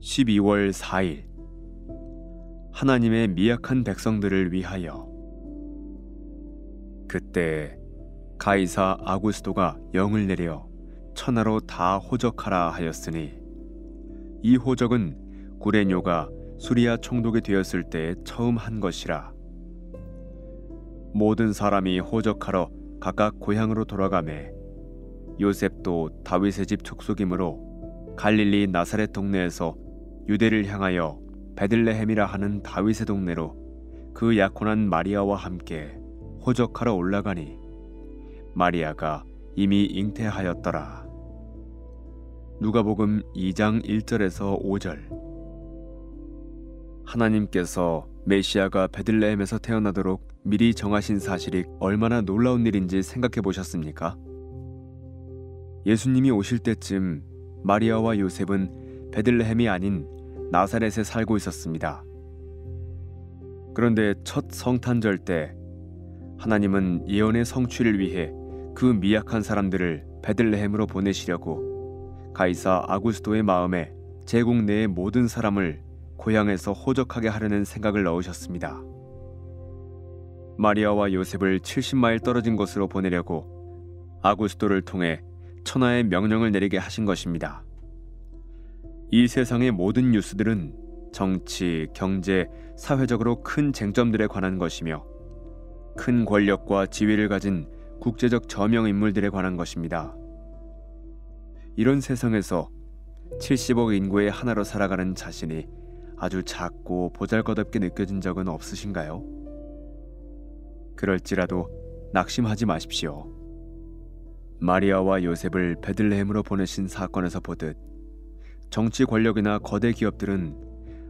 12월 4일. 하나님의 미약한 백성들을 위하여. 그때 가이사 아구스도가 영을 내려 천하로 다 호적하라 하였으니 이 호적은 구레뇨가 수리아 총독이 되었을 때 처음 한 것이라. 모든 사람이 호적하러 각각 고향으로 돌아가매 요셉도 다윗의 집 족속이므로 갈릴리 나사렛 동네에서 유대를 향하여 베들레헴이라 하는 다윗의 동네로 그 약혼한 마리아와 함께 호적하러 올라가니 마리아가 이미 잉태하였더라. 누가복음 2장 1절에서 5절 하나님께서 메시아가 베들레헴에서 태어나도록 미리 정하신 사실이 얼마나 놀라운 일인지 생각해 보셨습니까? 예수님이 오실 때쯤 마리아와 요셉은 베들레헴이 아닌 나사렛에 살고 있었습니다. 그런데 첫 성탄절 때 하나님은 예언의 성취를 위해 그 미약한 사람들을 베들레헴으로 보내시려고 가이사 아구스도의 마음에 제국 내의 모든 사람을 고향에서 호적하게 하려는 생각을 넣으셨습니다. 마리아와 요셉을 70마일 떨어진 곳으로 보내려고 아구스도를 통해 천하의 명령을 내리게 하신 것입니다. 이 세상의 모든 뉴스들은 정치, 경제, 사회적으로 큰 쟁점들에 관한 것이며 큰 권력과 지위를 가진 국제적 저명 인물들에 관한 것입니다. 이런 세상에서 70억 인구의 하나로 살아가는 자신이 아주 작고 보잘것없게 느껴진 적은 없으신가요? 그럴지라도 낙심하지 마십시오. 마리아와 요셉을 베들레헴으로 보내신 사건에서 보듯 정치 권력이나 거대 기업들은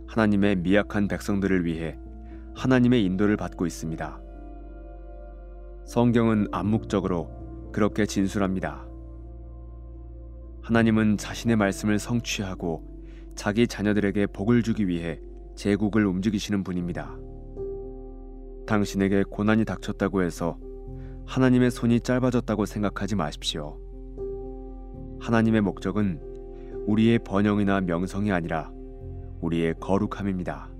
하나님의 미약한 백성들을 위해 하나님의 인도를 받고 있습니다. 성경은 암묵적으로 그렇게 진술합니다. 하나님은 자신의 말씀을 성취하고 자기 자녀들에게 복을 주기 위해 제국을 움직이시는 분입니다. 당신에게 고난이 닥쳤다고 해서 하나님의 손이 짧아졌다고 생각하지 마십시오. 하나님의 목적은 우리의 번영이나 명성이 아니라 우리의 거룩함입니다.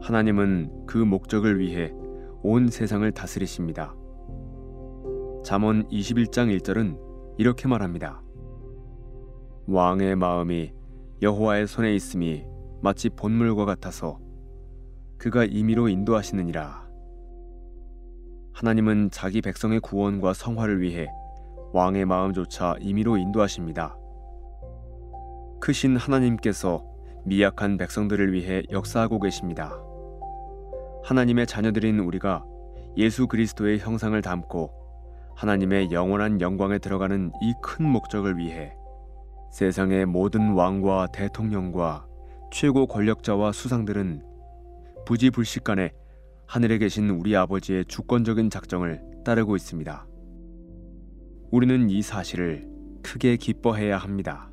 하나님은 그 목적을 위해 온 세상을 다스리십니다. 잠언 21장 1절은 이렇게 말합니다. 왕의 마음이 여호와의 손에 있음이 마치 본물과 같아서 그가 임의로 인도하시느니라. 하나님은 자기 백성의 구원과 성화를 위해 왕의 마음조차 임의로 인도하십니다. 크신 하나님께서 미약한 백성들을 위해 역사하고 계십니다. 하나님의 자녀들인 우리가 예수 그리스도의 형상을 담고 하나님의 영원한 영광에 들어가는 이 큰 목적을 위해 세상의 모든 왕과 대통령과 최고 권력자와 수상들은 부지불식간에 하늘에 계신 우리 아버지의 주권적인 작정을 따르고 있습니다. 우리는 이 사실을 크게 기뻐해야 합니다.